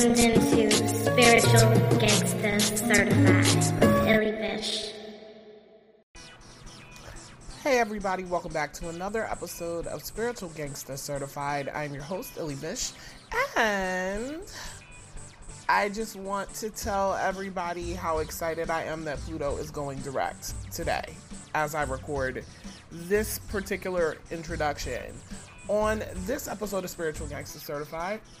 tuned into Spiritual Gangsta Certified with Illy Bish. Hey everybody, welcome back to another episode of Spiritual Gangsta Certified. I'm your host, Illy Bish, and I just want to tell everybody how excited I am that Pluto is going direct today as I record this particular introduction. On this episode of Spiritual Gangster Certified,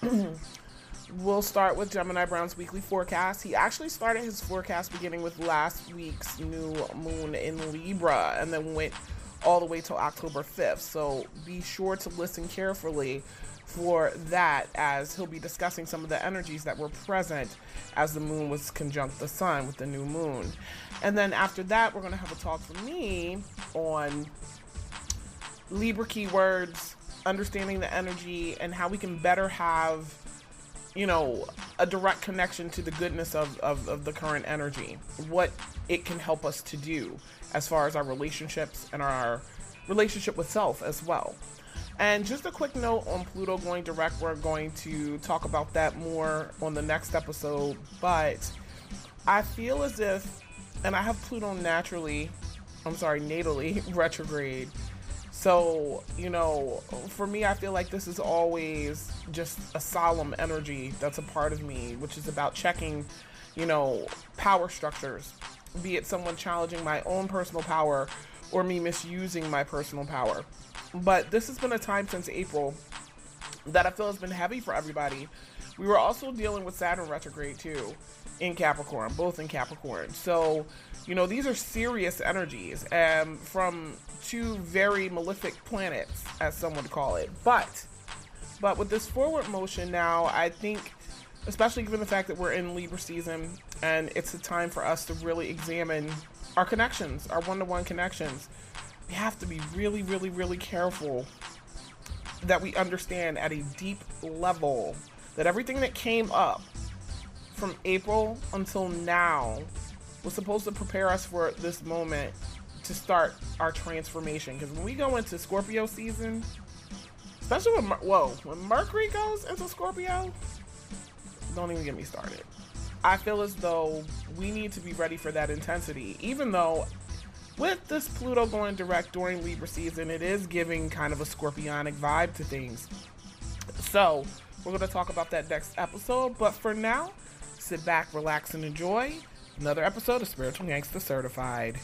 we'll start with Gemini Brown's weekly forecast. He actually started his forecast beginning with last week's new moon in Libra and then went all the way till October 5th. So be sure to listen carefully for that as he'll be discussing some of the energies that were present as the moon was conjunct the sun with the new moon. And then after that, we're going to have a talk from me on Libra keywords, understanding the energy, and how we can better have, you know, a direct connection to the goodness of, of, of the current energy, what it can help us to do as far as our relationships and our relationship with self as well. And just a quick note on Pluto going direct, we're going to talk about that more on the next episode. But I feel as if, and I have Pluto naturally, I'm sorry, natally retrograde. So, you know, for me, I feel like this is always just a solemn energy that's a part of me, which is about checking, you know, power structures, be it someone challenging my own personal power or me misusing my personal power. But this has been a time since April that I feel has been heavy for everybody. We were also dealing with Saturn retrograde too in Capricorn, both in Capricorn. So, you know, these are serious energies um, from two very malefic planets, as some would call it. But, but with this forward motion now, I think, especially given the fact that we're in Libra season and it's a time for us to really examine our connections, our one-to-one connections we have to be really, really, really careful that we understand at a deep level that everything that came up from April until now was supposed to prepare us for this moment to start our transformation. Because when we go into Scorpio season, especially when whoa, when Mercury goes into Scorpio, don't even get me started. I feel as though we need to be ready for that intensity, even though with this Pluto going direct during Libra season, it is giving kind of a scorpionic vibe to things. So, we're going to talk about that next episode. But for now, sit back, relax, and enjoy another episode of Spiritual Gangsta Certified.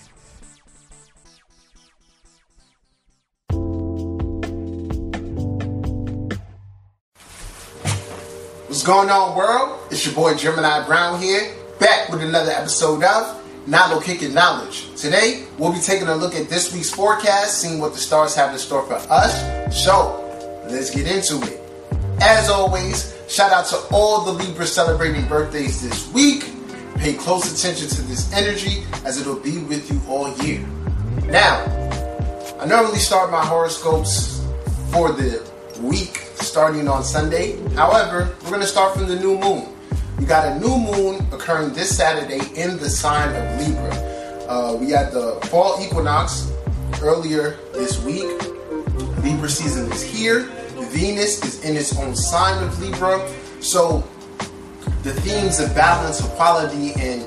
What's going on, world? It's your boy Gemini Brown here, back with another episode of Nalo Kicking Knowledge. Today, we'll be taking a look at this week's forecast, seeing what the stars have in store for us. So, let's get into it. As always, shout out to all the Libras celebrating birthdays this week. Pay close attention to this energy as it'll be with you all year. Now, I normally start my horoscopes for the week starting on Sunday. However, we're going to start from the new moon. We got a new moon occurring this Saturday in the sign of Libra. Uh, we had the fall equinox earlier this week. Libra season is here. Venus is in its own sign of Libra. So the themes of balance, equality, and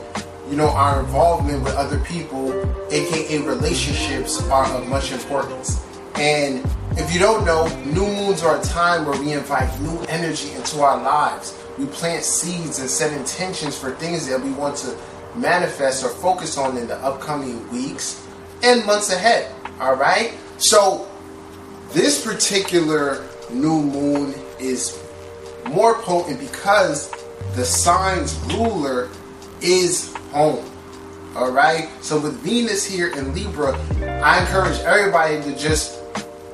you know our involvement with other people, aka relationships, are of much importance. And if you don't know, new moons are a time where we invite new energy into our lives we plant seeds and set intentions for things that we want to manifest or focus on in the upcoming weeks and months ahead. All right? So, this particular new moon is more potent because the sign's ruler is home. All right? So, with Venus here in Libra, I encourage everybody to just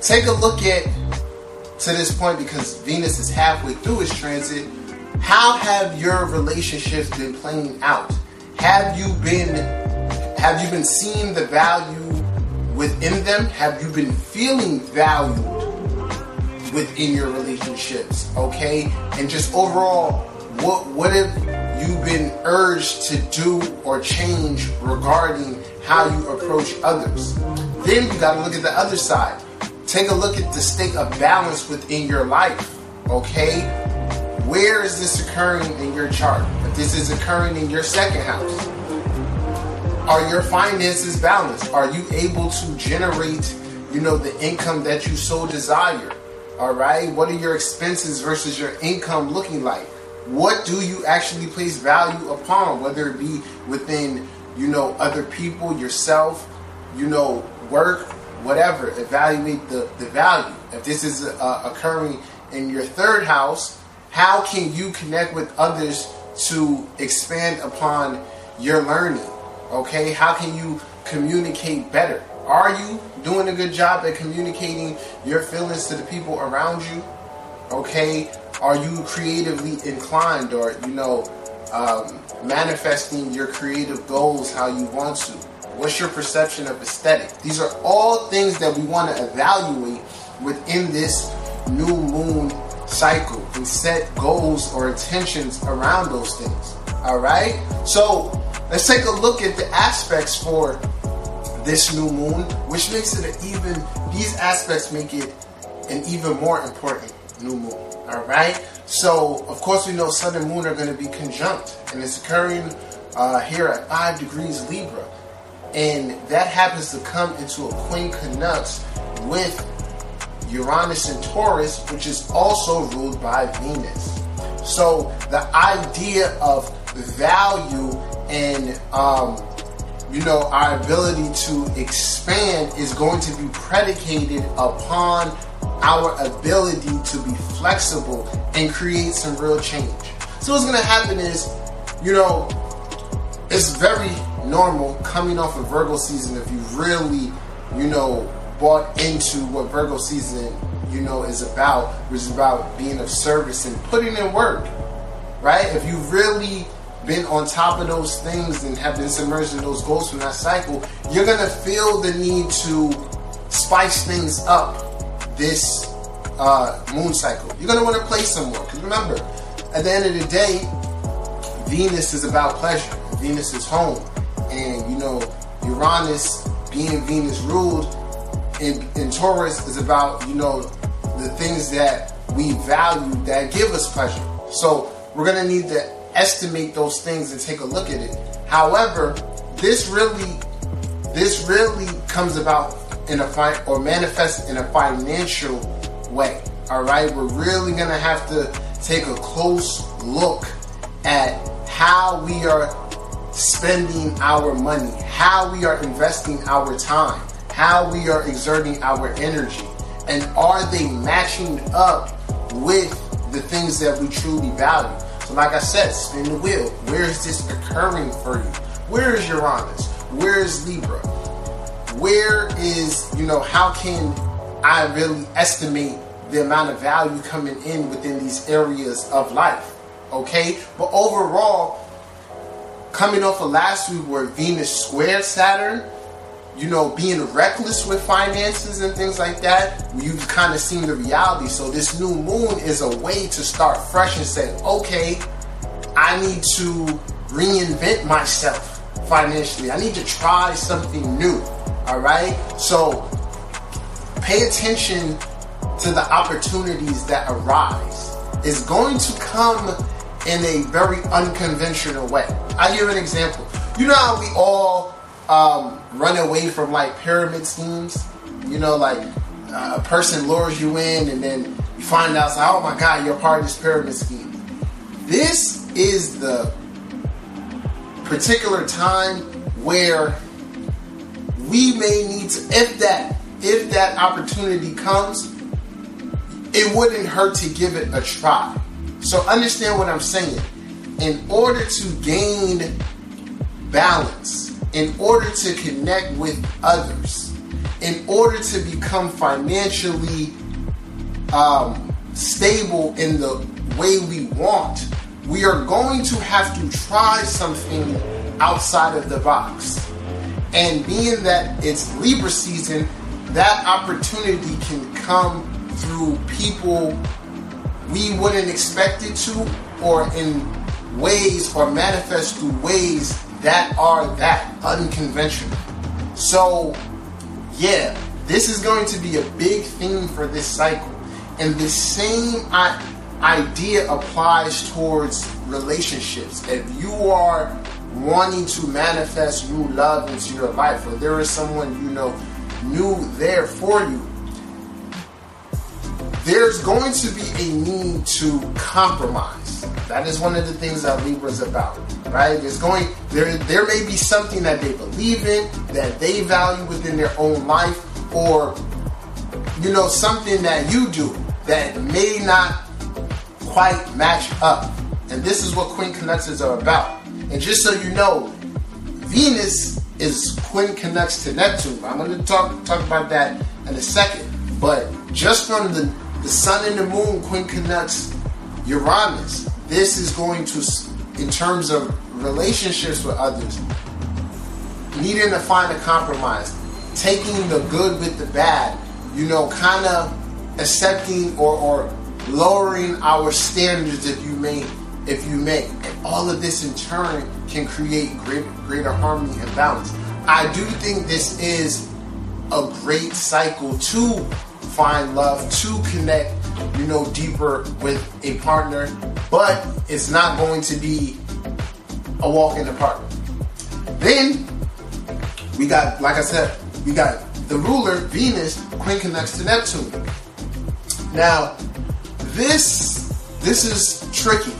take a look at to this point because Venus is halfway through its transit how have your relationships been playing out? Have you been have you been seeing the value within them? Have you been feeling valued within your relationships? Okay? And just overall, what what have you been urged to do or change regarding how you approach others? Then you gotta look at the other side. Take a look at the state of balance within your life. Okay? where is this occurring in your chart? If this is occurring in your second house, are your finances balanced? Are you able to generate, you know, the income that you so desire? All right. What are your expenses versus your income looking like? What do you actually place value upon, whether it be within, you know, other people, yourself, you know, work, whatever. Evaluate the, the value. If this is uh, occurring in your third house, how can you connect with others to expand upon your learning? Okay, how can you communicate better? Are you doing a good job at communicating your feelings to the people around you? Okay, are you creatively inclined or, you know, um, manifesting your creative goals how you want to? What's your perception of aesthetic? These are all things that we want to evaluate within this new moon cycle and set goals or intentions around those things. All right? So let's take a look at the aspects for this new moon, which makes it even, these aspects make it an even more important new moon. All right? So, of course, we know Sun and Moon are going to be conjunct, and it's occurring uh, here at 5 degrees Libra. And that happens to come into a quincunx with Uranus and Taurus, which is also ruled by Venus. So the idea of value and um, you know our ability to expand is going to be predicated upon our ability to be flexible and create some real change. So what's going to happen is, you know, it's very normal coming off of Virgo season if you really, you know, bought into what Virgo season, you know, is about, which is about being of service and putting in work, right? If you've really been on top of those things and have been submerged in those goals from that cycle, you're gonna feel the need to spice things up this uh, moon cycle. You're gonna want to play some more because remember, at the end of the day, Venus is about pleasure. Venus is home, and you know Uranus being Venus ruled in, in Taurus is about, you know, the things that we value that give us pleasure. So we're going to need to estimate those things and take a look at it. However, this really, this really comes about in a fi- or manifests in a financial way. All right, we're really to have to take a close look at how we are spending our money, how we are investing our time, how we are exerting our energy, and are they matching up with the things that we truly value? So, like I said, spin the wheel. Where is this occurring for you? Where is Uranus? Where is Libra? Where is, you know, how can I really estimate the amount of value coming in within these areas of life? Okay? But overall, coming off of last week where Venus squared Saturn, you know, being reckless with finances and things like that, you've kind of seen the reality. So this new moon is a way to start fresh and say, okay, I need to reinvent myself financially. I need to try something new. All right. So pay attention to the opportunities that arise. It's going to come in a very unconventional way. I give an example. You know how we all um, run away from like pyramid schemes. You know, like uh, a person lures you in, and then you find out, oh my God, you're part of this pyramid scheme. This is the particular time where we may need to, if that if that opportunity comes, it wouldn't hurt to give it a try. So understand what I'm saying. In order to gain balance, in order to connect with others, in order to become financially um, stable in the way we want, we are going to have to try something outside of the box. And being that it's Libra season, that opportunity can come through people we wouldn't expect it to, or in ways or manifest through ways that are that unconventional. So, yeah, this is going to be a big theme for this cycle. And the same idea applies towards relationships. If you are wanting to manifest new love into your life, or there is someone you know new there for you, there's going to be a need to compromise. That is one of the things that Libra is about, right? There's going there there may be something that they believe in, that they value within their own life, or you know, something that you do that may not quite match up. And this is what quincunxes are about. And just so you know, Venus is connects to Neptune. I'm going to talk talk about that in a second. But just from the, the sun and the moon, connects Uranus. This is going to, in terms of relationships with others, needing to find a compromise, taking the good with the bad, you know, kind of accepting or, or lowering our standards if you may if you may. And all of this in turn can create great, greater harmony and balance. I do think this is a great cycle to find love to connect you know deeper with a partner but it's not going to be a walk in the park. Then we got like i said we got the ruler venus quincunx to neptune. Now this this is tricky,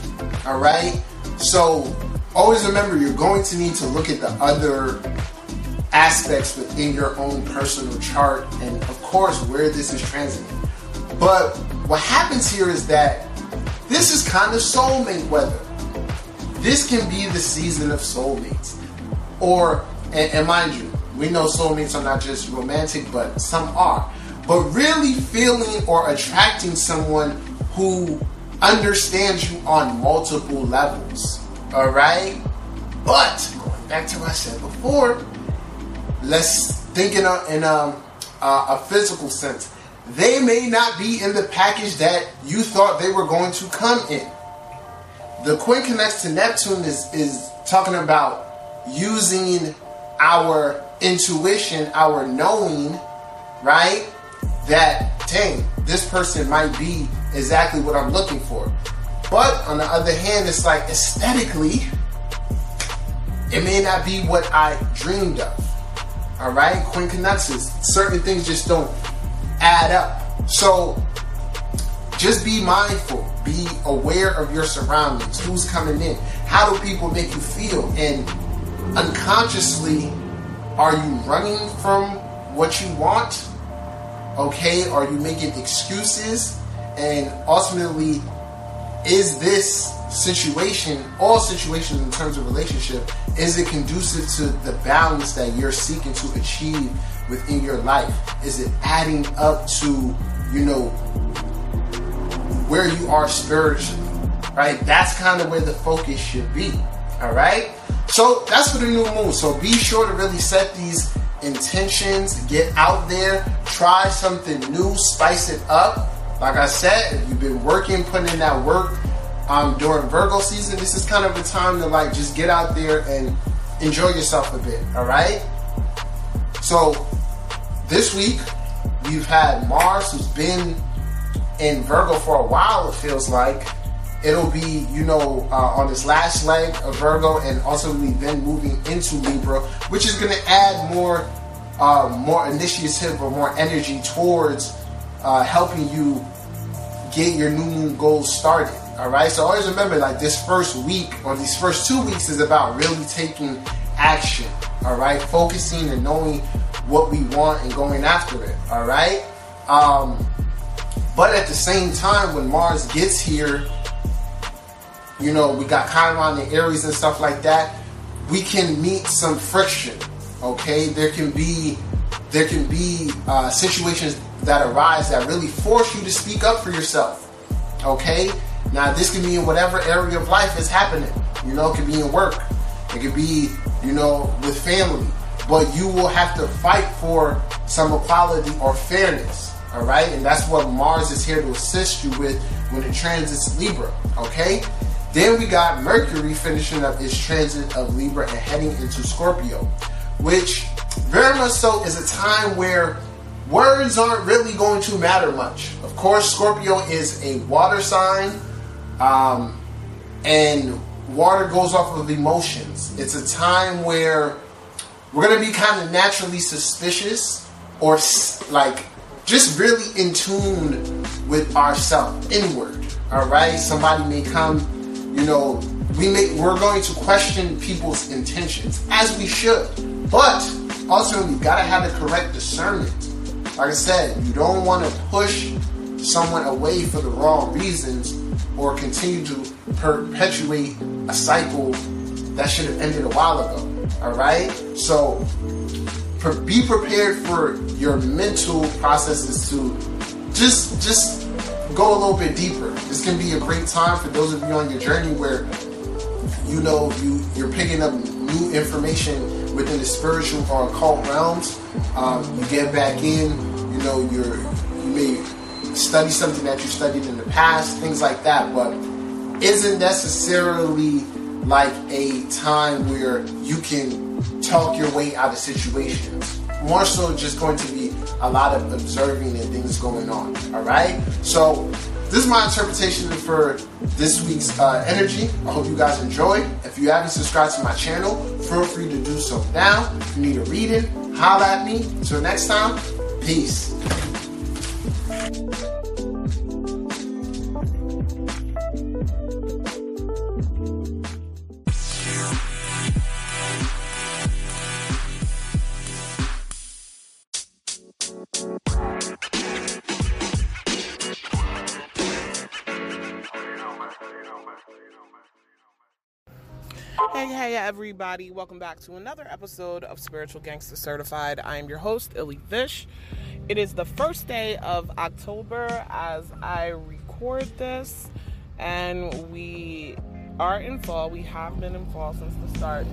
all right? So always remember you're going to need to look at the other aspects within your own personal chart and of course where this is transiting. But what happens here is that this is kind of soulmate weather. This can be the season of soulmates. Or, and, and mind you, we know soulmates are not just romantic, but some are. But really feeling or attracting someone who understands you on multiple levels. All right? But going back to what I said before, let's think in a, in a, a physical sense. They may not be in the package that you thought they were going to come in. The quincunx to Neptune is, is talking about using our intuition, our knowing, right? That, dang, this person might be exactly what I'm looking for. But on the other hand, it's like aesthetically, it may not be what I dreamed of. All right, quincunx certain things just don't add up. So just be mindful, be aware of your surroundings, who's coming in, how do people make you feel, and unconsciously, are you running from what you want? Okay, are you making excuses? And ultimately, is this situation, all situations in terms of relationship, is it conducive to the balance that you're seeking to achieve within your life? Is it adding up to, you know, where you are spiritually? Right? That's kind of where the focus should be. All right? So that's for the new moon. So be sure to really set these intentions, get out there, try something new, spice it up like I said, if you've been working, putting in that work um, during Virgo season, this is kind of a time to like just get out there and enjoy yourself a bit. All right. So this week we've had Mars, who's been in Virgo for a while. It feels like it'll be, you know, uh, on this last leg of Virgo, and also we've been moving into Libra, which is going to add more, uh, more initiative or more energy towards uh, helping you get your new moon goals started. All right. So always remember, like this first week or these first two weeks is about really taking action. All right. Focusing and knowing what we want and going after it. All right. Um, but at the same time, when Mars gets here, you know, we got Chiron and Aries and stuff like that. We can meet some friction. Okay. There can be there can be uh, situations that arise that really force you to speak up for yourself. Okay? Now, this can be in whatever area of life is happening. You know, it could be in work, it could be, you know, with family. But you will have to fight for some equality or fairness. All right? And that's what Mars is here to assist you with when it transits Libra. Okay? Then we got Mercury finishing up its transit of Libra and heading into Scorpio, which very much so is a time where words aren't really going to matter much. Of course, Scorpio is a water sign, Um, and water goes off of emotions. It's a time where we're going to be kind of naturally suspicious or like just really in tune with ourselves inward. All right, somebody may come, you know, we may we're going to question people's intentions as we should, but also you gotta have the correct discernment. Like I said, you don't want to push someone away for the wrong reasons or continue to perpetuate a cycle that should have ended a while ago. All right, so be prepared for your mental processes to just just go a little bit deeper. This can be a great time for those of you on your journey where you know you you're picking up new information within the spiritual or occult realms. Um, you get back in, you know, you're you may study something that you studied in the past, things like that, but isn't necessarily like a time where you can talk your way out of situations. More so, just going to be a lot of observing and things going on. All right. So this is my interpretation for this week's uh, energy. I hope you guys enjoy. If you haven't subscribed to my channel, feel free to do so now. If you need a reading, holla at me. Until next time, peace. Everybody. Welcome back to another episode of Spiritual Gangster Certified. I am your host, Illy Vish. It is the first day of October as I record this, and we are in fall. We have been in fall since the start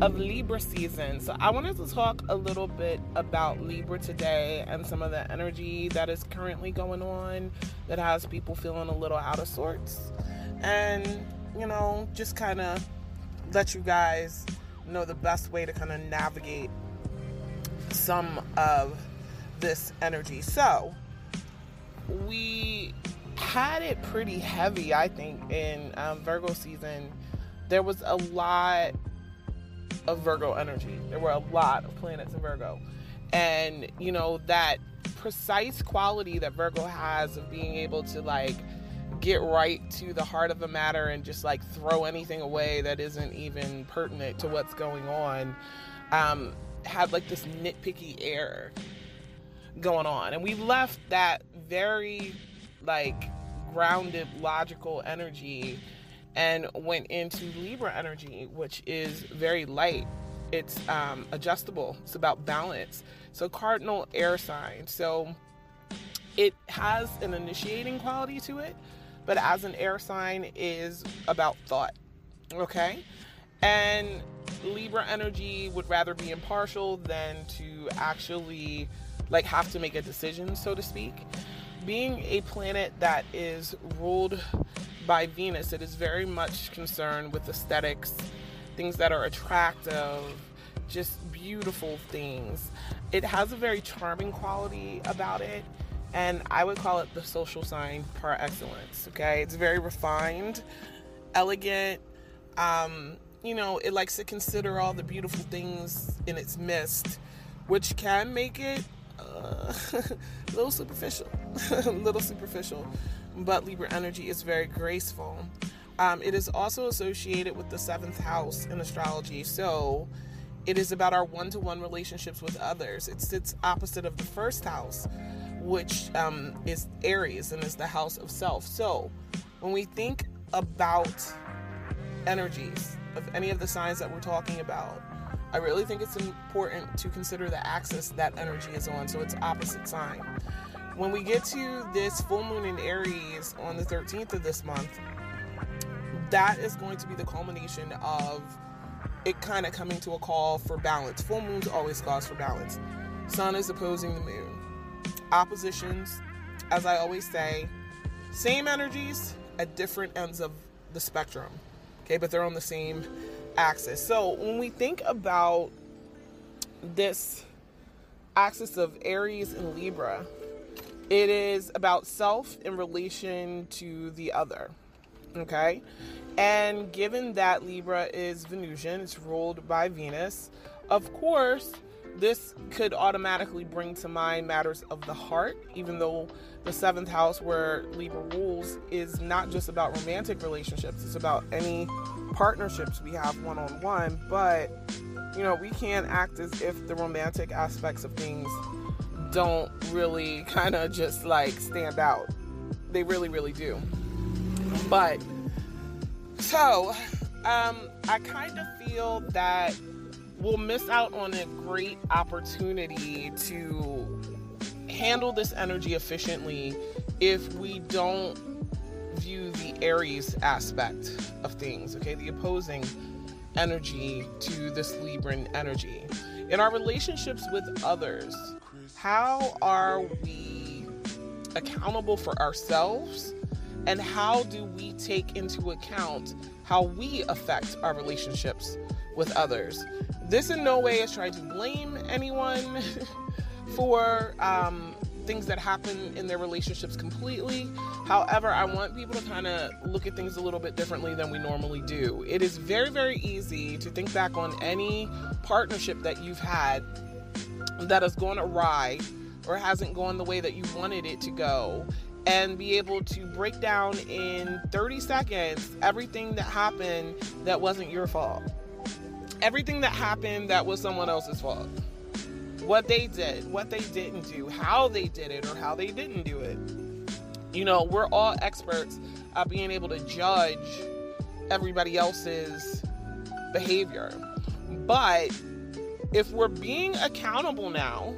of Libra season. So, I wanted to talk a little bit about Libra today and some of the energy that is currently going on that has people feeling a little out of sorts. And, you know, just kind of let you guys know the best way to kind of navigate some of this energy. So, we had it pretty heavy, I think, in um, Virgo season. There was a lot of Virgo energy, there were a lot of planets in Virgo. And, you know, that precise quality that Virgo has of being able to, like, get right to the heart of the matter and just like throw anything away that isn't even pertinent to what's going on um, had like this nitpicky air going on. And we left that very like grounded logical energy and went into libra energy which is very light. It's um, adjustable. It's about balance. So cardinal air sign. So it has an initiating quality to it but as an air sign is about thought. Okay? And Libra energy would rather be impartial than to actually like have to make a decision, so to speak. Being a planet that is ruled by Venus, it is very much concerned with aesthetics, things that are attractive, just beautiful things. It has a very charming quality about it and I would call it the social sign par excellence. Okay, it's very refined, elegant. Um, you know, it likes to consider all the beautiful things in its midst, which can make it uh, a little superficial, a little superficial. But Libra energy is very graceful. Um, it is also associated with the seventh house in astrology, so it is about our one-to-one relationships with others. It sits opposite of the first house which um, is Aries and is the house of self. So when we think about energies of any of the signs that we're talking about, I really think it's important to consider the axis that energy is on, so it's opposite sign. When we get to this full moon in Aries on the 13th of this month, that is going to be the culmination of it kind of coming to a call for balance. Full moons always calls for balance. Sun is opposing the moon oppositions, as I always say, same energies at different ends of the spectrum. Okay, but they're on the same axis. So when we think about this axis of Aries and Libra, it is about self in relation to the other. Okay? And given that Libra is Venusian, it's ruled by Venus, of course, this could automatically bring to mind matters of the heart, even though the seventh house where Libra rules is not just about romantic relationships, it's about any partnerships we have one on one. But, you know, we can't act as if the romantic aspects of things don't really kind of just like stand out. They really, really do. But, so, um, I kind of feel that we'll miss out on a great opportunity to handle this energy efficiently if we don't view the Aries aspect of things, okay? The opposing energy to this Libran energy. In our relationships with others, how are we accountable for ourselves? And how do we take into account how we affect our relationships with others? This in no way is trying to blame anyone for um, things that happen in their relationships completely. However, I want people to kind of look at things a little bit differently than we normally do. It is very, very easy to think back on any partnership that you've had that has gone awry or hasn't gone the way that you wanted it to go and be able to break down in 30 seconds everything that happened that wasn't your fault everything that happened that was someone else's fault. What they did, what they didn't do, how they did it, or how they didn't do it. You know, we're all experts at being able to judge everybody else's behavior. But if we're being accountable now,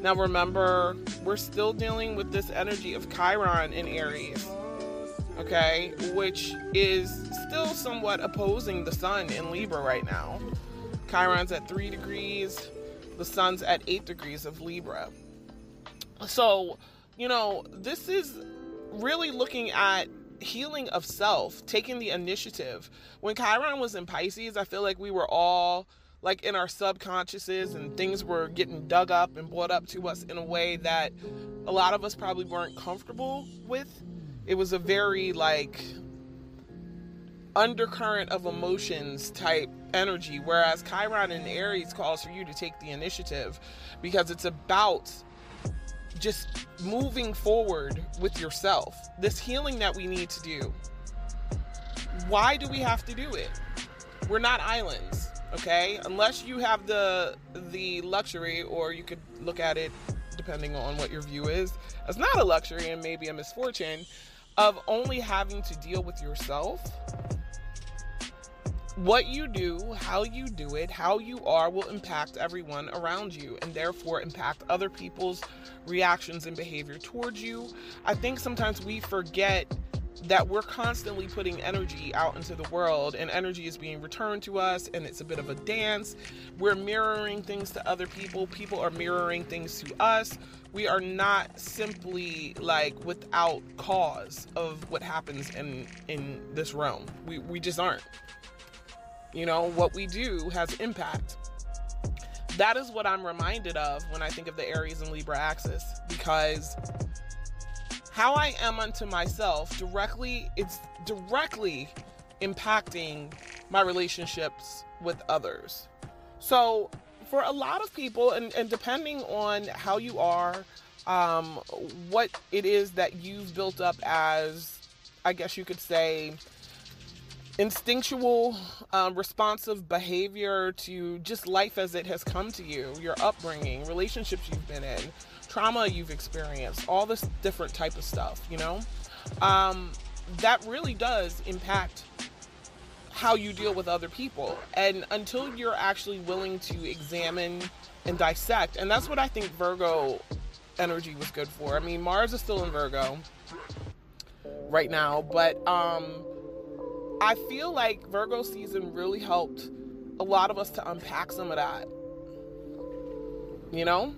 now remember, we're still dealing with this energy of Chiron in Aries okay, which is still somewhat opposing the sun in Libra right now. Chiron's at 3 degrees, the sun's at 8 degrees of Libra. So, you know, this is really looking at healing of self, taking the initiative. When Chiron was in Pisces, I feel like we were all like in our subconsciouses and things were getting dug up and brought up to us in a way that a lot of us probably weren't comfortable with it was a very like undercurrent of emotions type energy whereas chiron in aries calls for you to take the initiative because it's about just moving forward with yourself. This healing that we need to do. Why do we have to do it? We're not islands okay? Unless you have the the luxury or you could look at it depending on what your view is. As not a luxury and maybe a misfortune of only having to deal with yourself. What you do, how you do it, how you are will impact everyone around you and therefore impact other people's reactions and behavior towards you. I think sometimes we forget that we're constantly putting energy out into the world and energy is being returned to us and it's a bit of a dance. We're mirroring things to other people, people are mirroring things to us we are not simply like without cause of what happens in in this realm. We we just aren't. You know, what we do has impact. That is what I'm reminded of when I think of the Aries and Libra axis because how I am unto myself directly it's directly impacting my relationships with others. So for a lot of people, and, and depending on how you are, um, what it is that you've built up as, I guess you could say, instinctual, um, responsive behavior to just life as it has come to you, your upbringing, relationships you've been in, trauma you've experienced, all this different type of stuff, you know, um, that really does impact how you deal with other people. And until you're actually willing to examine and dissect, and that's what I think Virgo energy was good for. I mean, Mars is still in Virgo right now, but um I feel like Virgo season really helped a lot of us to unpack some of that. You know?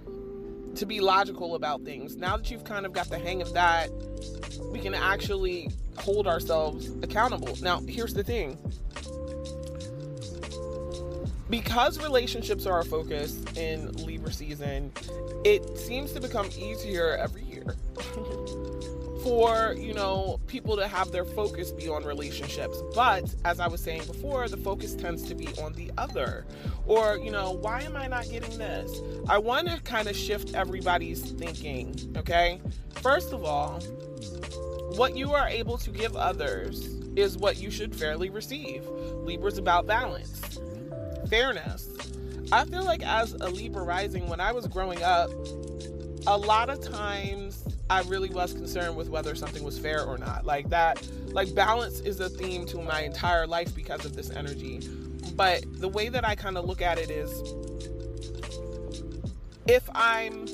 To be logical about things. Now that you've kind of got the hang of that, we can actually hold ourselves accountable. Now, here's the thing because relationships are a focus in Libra season, it seems to become easier every year for you know people to have their focus be on relationships. But as i was saying before the focus tends to be on the other. Or you know why am i not getting this? I want to kind of shift everybody's thinking okay? First of all what you are able to give others is what you should fairly receive. Libra's about balance. Fairness. I feel like as a libra rising when i was growing up a lot of times I really was concerned with whether something was fair or not. Like that, like balance is a theme to my entire life because of this energy. But the way that I kind of look at it is if I'm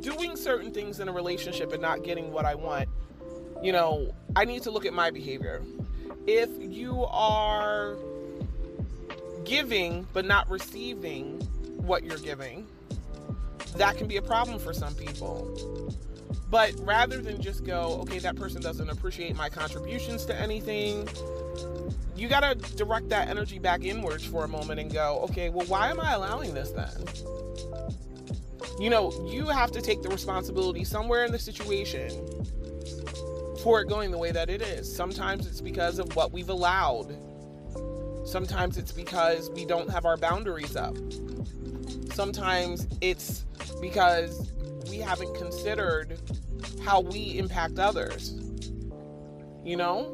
doing certain things in a relationship and not getting what I want, you know, I need to look at my behavior. If you are giving but not receiving what you're giving, that can be a problem for some people. But rather than just go, okay, that person doesn't appreciate my contributions to anything, you got to direct that energy back inwards for a moment and go, okay, well, why am I allowing this then? You know, you have to take the responsibility somewhere in the situation for it going the way that it is. Sometimes it's because of what we've allowed. Sometimes it's because we don't have our boundaries up. Sometimes it's because we haven't considered how we impact others. You know,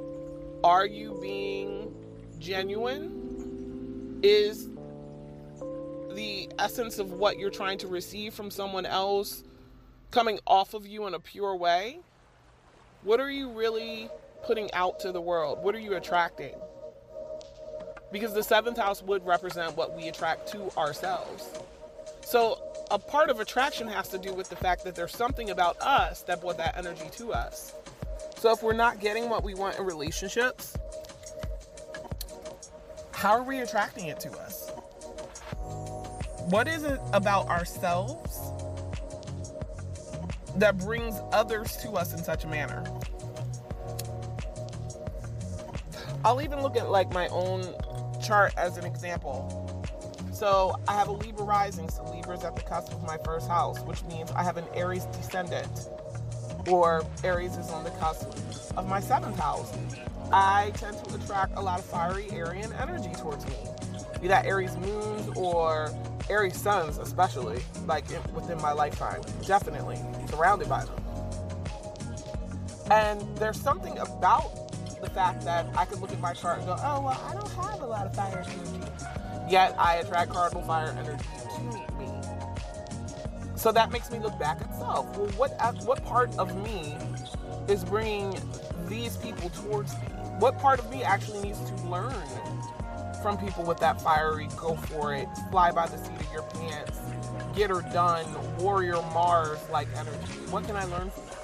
are you being genuine? Is the essence of what you're trying to receive from someone else coming off of you in a pure way? What are you really putting out to the world? What are you attracting? Because the seventh house would represent what we attract to ourselves. So a part of attraction has to do with the fact that there's something about us that brought that energy to us. So if we're not getting what we want in relationships, how are we attracting it to us? What is it about ourselves that brings others to us in such a manner? I'll even look at like my own chart as an example. So I have a Libra rising, so Libra is at the cusp of my first house, which means I have an Aries descendant, or Aries is on the cusp of my seventh house. I tend to attract a lot of fiery Aryan energy towards me, be that Aries moons or Aries suns, especially, like in, within my lifetime. Definitely surrounded by them. And there's something about the fact that I could look at my chart and go, oh, well, I don't have a lot of fire energy Yet I attract cardinal fire energy to me. So that makes me look back at self. Well, what what part of me is bringing these people towards me? What part of me actually needs to learn from people with that fiery, go for it, fly by the seat of your pants, get her done, warrior Mars like energy? What can I learn from that?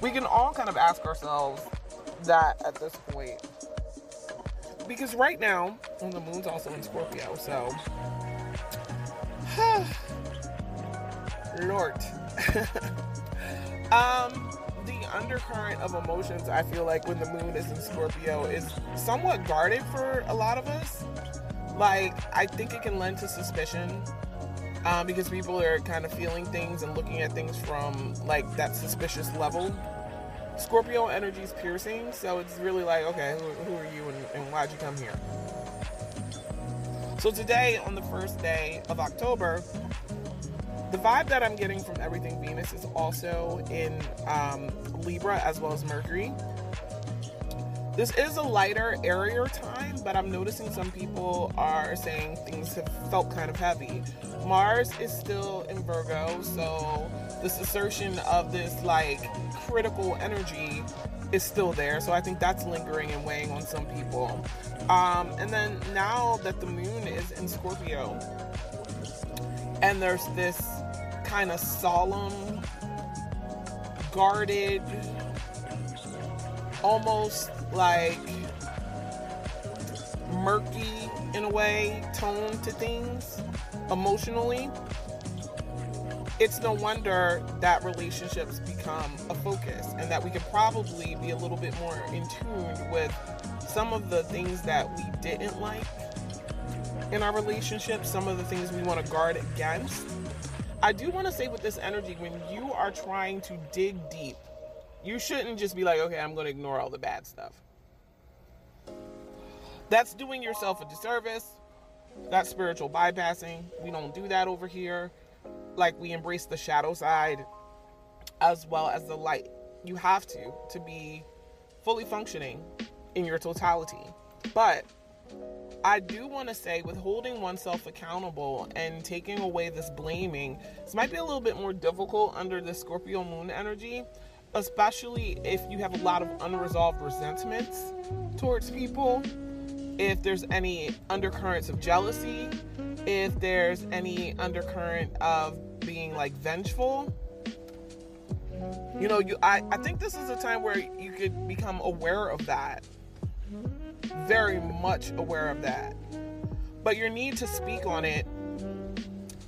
We can all kind of ask ourselves that at this point because right now, well, the moon's also in Scorpio, so. Lord. um, the undercurrent of emotions, I feel like when the moon is in Scorpio, is somewhat guarded for a lot of us. Like, I think it can lend to suspicion. Um, because people are kind of feeling things and looking at things from like that suspicious level Scorpio energy is piercing, so it's really like, okay, who, who are you and, and why'd you come here? So today, on the first day of October, the vibe that I'm getting from everything Venus is also in um, Libra as well as Mercury. This is a lighter, airier time, but I'm noticing some people are saying things have felt kind of heavy. Mars is still in Virgo, so this assertion of this like critical energy is still there. So I think that's lingering and weighing on some people. Um, and then now that the moon is in Scorpio, and there's this kind of solemn, guarded, almost like murky in a way tone to things emotionally it's no wonder that relationships become a focus and that we could probably be a little bit more in tune with some of the things that we didn't like in our relationship, some of the things we want to guard against. I do want to say with this energy, when you are trying to dig deep, you shouldn't just be like, okay, I'm going to ignore all the bad stuff. That's doing yourself a disservice. That's spiritual bypassing. We don't do that over here. Like we embrace the shadow side as well as the light. You have to to be fully functioning in your totality. But I do want to say with holding oneself accountable and taking away this blaming, this might be a little bit more difficult under the Scorpio moon energy, especially if you have a lot of unresolved resentments towards people, if there's any undercurrents of jealousy, if there's any undercurrent of being like vengeful. You know, you I, I think this is a time where you could become aware of that very much aware of that. But your need to speak on it,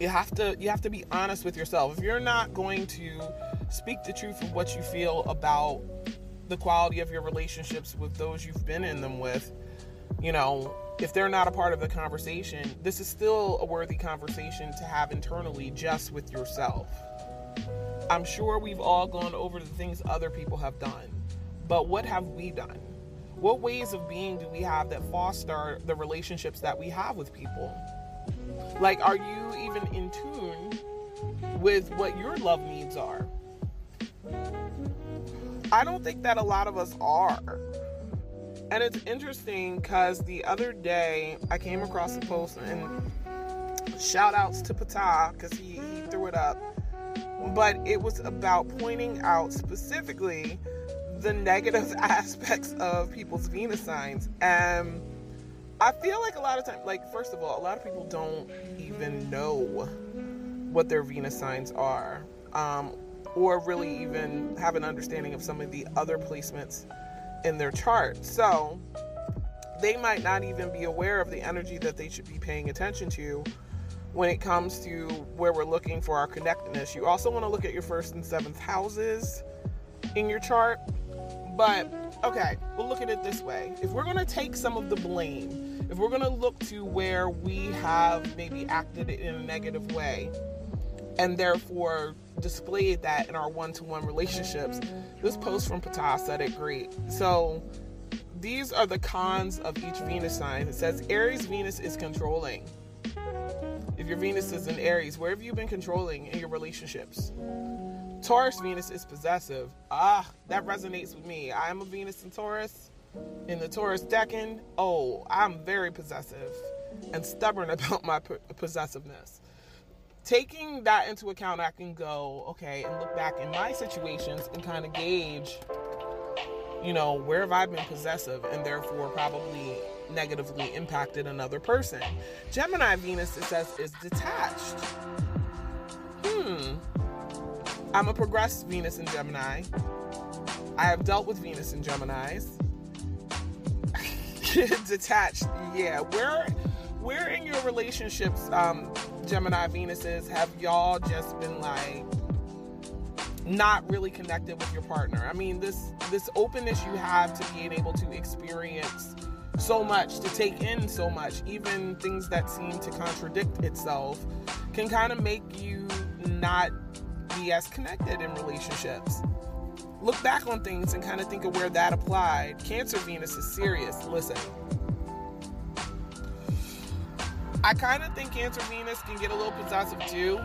you have to you have to be honest with yourself. If you're not going to speak the truth of what you feel about the quality of your relationships with those you've been in them with, you know, if they're not a part of the conversation, this is still a worthy conversation to have internally just with yourself. I'm sure we've all gone over the things other people have done, but what have we done? What ways of being do we have that foster the relationships that we have with people? Like, are you even in tune with what your love needs are? I don't think that a lot of us are. And it's interesting because the other day I came across a post and shout outs to Pata because he, he threw it up. But it was about pointing out specifically the negative aspects of people's Venus signs. And I feel like a lot of times, like, first of all, a lot of people don't even know what their Venus signs are, um, or really even have an understanding of some of the other placements in their chart. So they might not even be aware of the energy that they should be paying attention to when it comes to where we're looking for our connectedness. You also want to look at your first and seventh houses in your chart but okay, we'll look at it this way. If we're going to take some of the blame, if we're going to look to where we have maybe acted in a negative way and therefore displayed that in our one to one relationships, this post from Pata said it great. So these are the cons of each Venus sign. It says Aries Venus is controlling. If your Venus is in Aries, where have you been controlling in your relationships? Taurus Venus is possessive. Ah, that resonates with me. I'm a Venus in Taurus. In the Taurus decan, oh, I'm very possessive and stubborn about my possessiveness. Taking that into account, I can go, okay, and look back in my situations and kind of gauge, you know, where have I been possessive and therefore probably negatively impacted another person. Gemini Venus, it says, is detached. Hmm I'm a progressed Venus in Gemini. I have dealt with Venus in Geminis. Detached, yeah. Where, where in your relationships, um, Gemini Venuses, have y'all just been like not really connected with your partner? I mean, this this openness you have to being able to experience so much, to take in so much, even things that seem to contradict itself, can kind of make you not be as connected in relationships. Look back on things and kind of think of where that applied. Cancer Venus is serious. Listen. I kind of think Cancer Venus can get a little possessive too,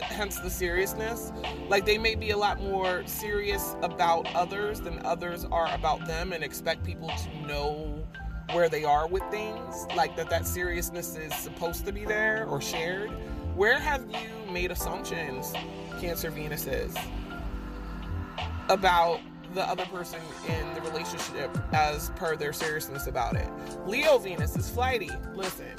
hence the seriousness. Like they may be a lot more serious about others than others are about them and expect people to know where they are with things, like that that seriousness is supposed to be there or shared. Where have you made assumptions Cancer Venus is about the other person in the relationship as per their seriousness about it. Leo Venus is flighty. Listen,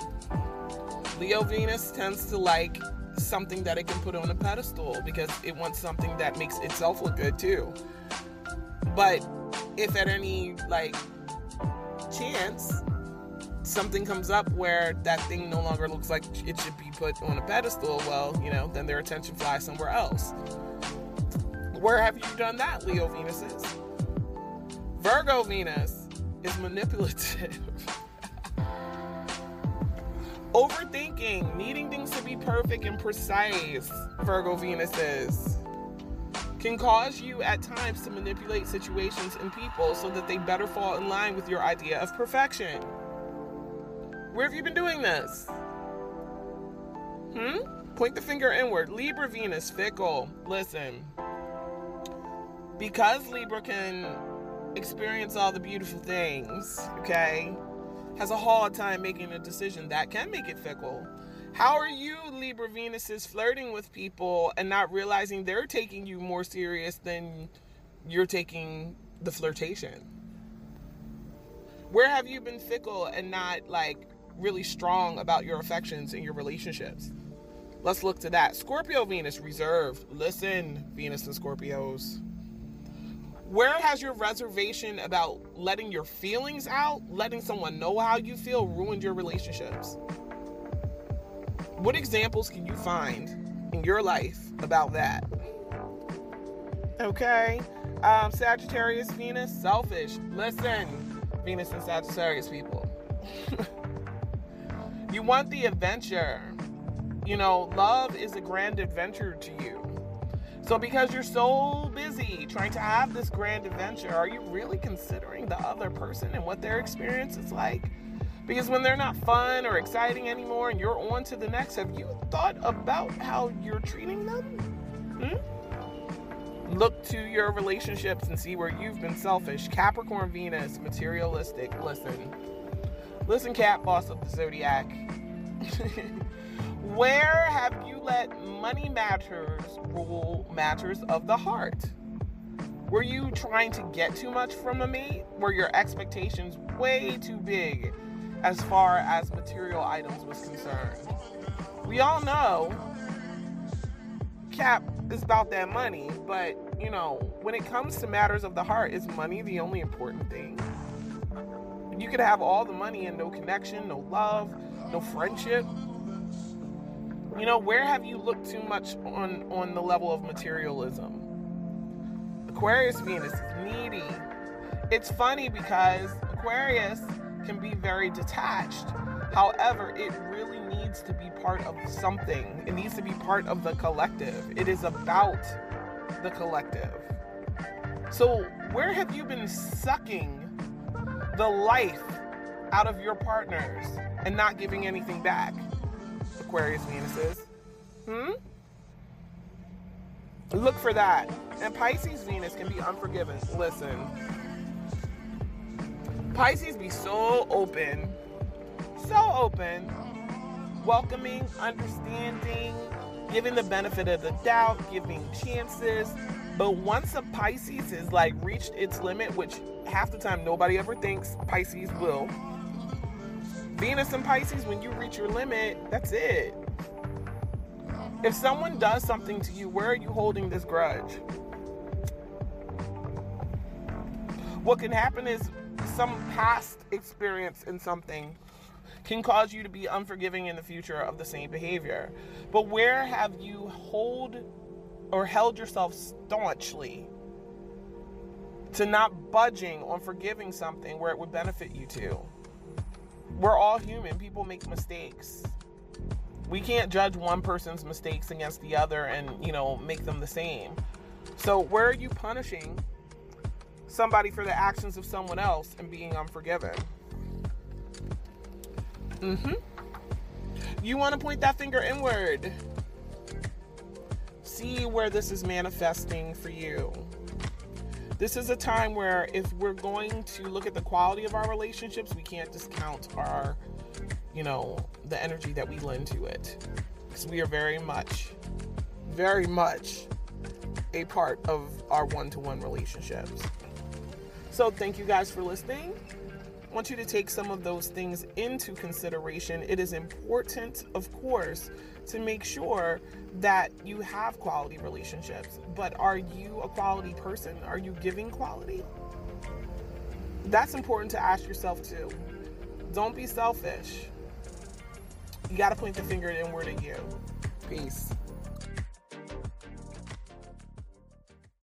Leo Venus tends to like something that it can put on a pedestal because it wants something that makes itself look good too. But if at any like chance something comes up where that thing no longer looks like it should be put on a pedestal, well, you know, then their attention flies somewhere else. Where have you done that, Leo Venuses? Virgo Venus is manipulative. Overthinking, needing things to be perfect and precise, Virgo Venuses, can cause you at times to manipulate situations and people so that they better fall in line with your idea of perfection. Where have you been doing this? Hmm? Point the finger inward. Libra Venus, fickle. Listen. Because Libra can experience all the beautiful things, okay, has a hard time making a decision that can make it fickle. How are you, Libra Venuses, flirting with people and not realizing they're taking you more serious than you're taking the flirtation? Where have you been fickle and not like really strong about your affections and your relationships? Let's look to that. Scorpio Venus, reserved. Listen, Venus and Scorpios. Where has your reservation about letting your feelings out, letting someone know how you feel, ruined your relationships? What examples can you find in your life about that? Okay. Um, Sagittarius Venus, selfish. Listen, Venus and Sagittarius people. you want the adventure. You know, love is a grand adventure to you. So, because you're so busy trying to have this grand adventure, are you really considering the other person and what their experience is like? Because when they're not fun or exciting anymore and you're on to the next, have you thought about how you're treating them? Hmm? Look to your relationships and see where you've been selfish. Capricorn Venus, materialistic. Listen. Listen, Cap, boss of the zodiac. Where have you let money matters rule matters of the heart? Were you trying to get too much from a mate? Were your expectations way too big as far as material items was concerned? We all know Cap is about that money, but you know, when it comes to matters of the heart, is money the only important thing? You could have all the money and no connection, no love, no friendship you know, where have you looked too much on on the level of materialism? Aquarius Venus is needy. It's funny because Aquarius can be very detached. However, it really needs to be part of something. It needs to be part of the collective. It is about the collective. So, where have you been sucking the life out of your partners and not giving anything back? Aquarius Venuses. Hmm? Look for that. And Pisces Venus can be unforgiving. Listen. Pisces be so open. So open. Welcoming, understanding, giving the benefit of the doubt, giving chances. But once a Pisces is like reached its limit, which half the time nobody ever thinks Pisces will, Venus and Pisces, when you reach your limit, that's it. If someone does something to you, where are you holding this grudge? What can happen is some past experience in something can cause you to be unforgiving in the future of the same behavior. But where have you hold or held yourself staunchly to not budging on forgiving something where it would benefit you to? we're all human. People make mistakes. We can't judge one person's mistakes against the other and, you know, make them the same. So, where are you punishing somebody for the actions of someone else and being unforgiven? Mm Mhm. You want to point that finger inward. See where this is manifesting for you. This is a time where if we're going to look at the quality of our relationships, we can't discount our, you know, the energy that we lend to it. Because we are very much, very much a part of our one to one relationships. So, thank you guys for listening. I want you to take some of those things into consideration. It is important, of course, to make sure that you have quality relationships. But are you a quality person? Are you giving quality? That's important to ask yourself too. Don't be selfish. You got to point the finger inward at you. Peace.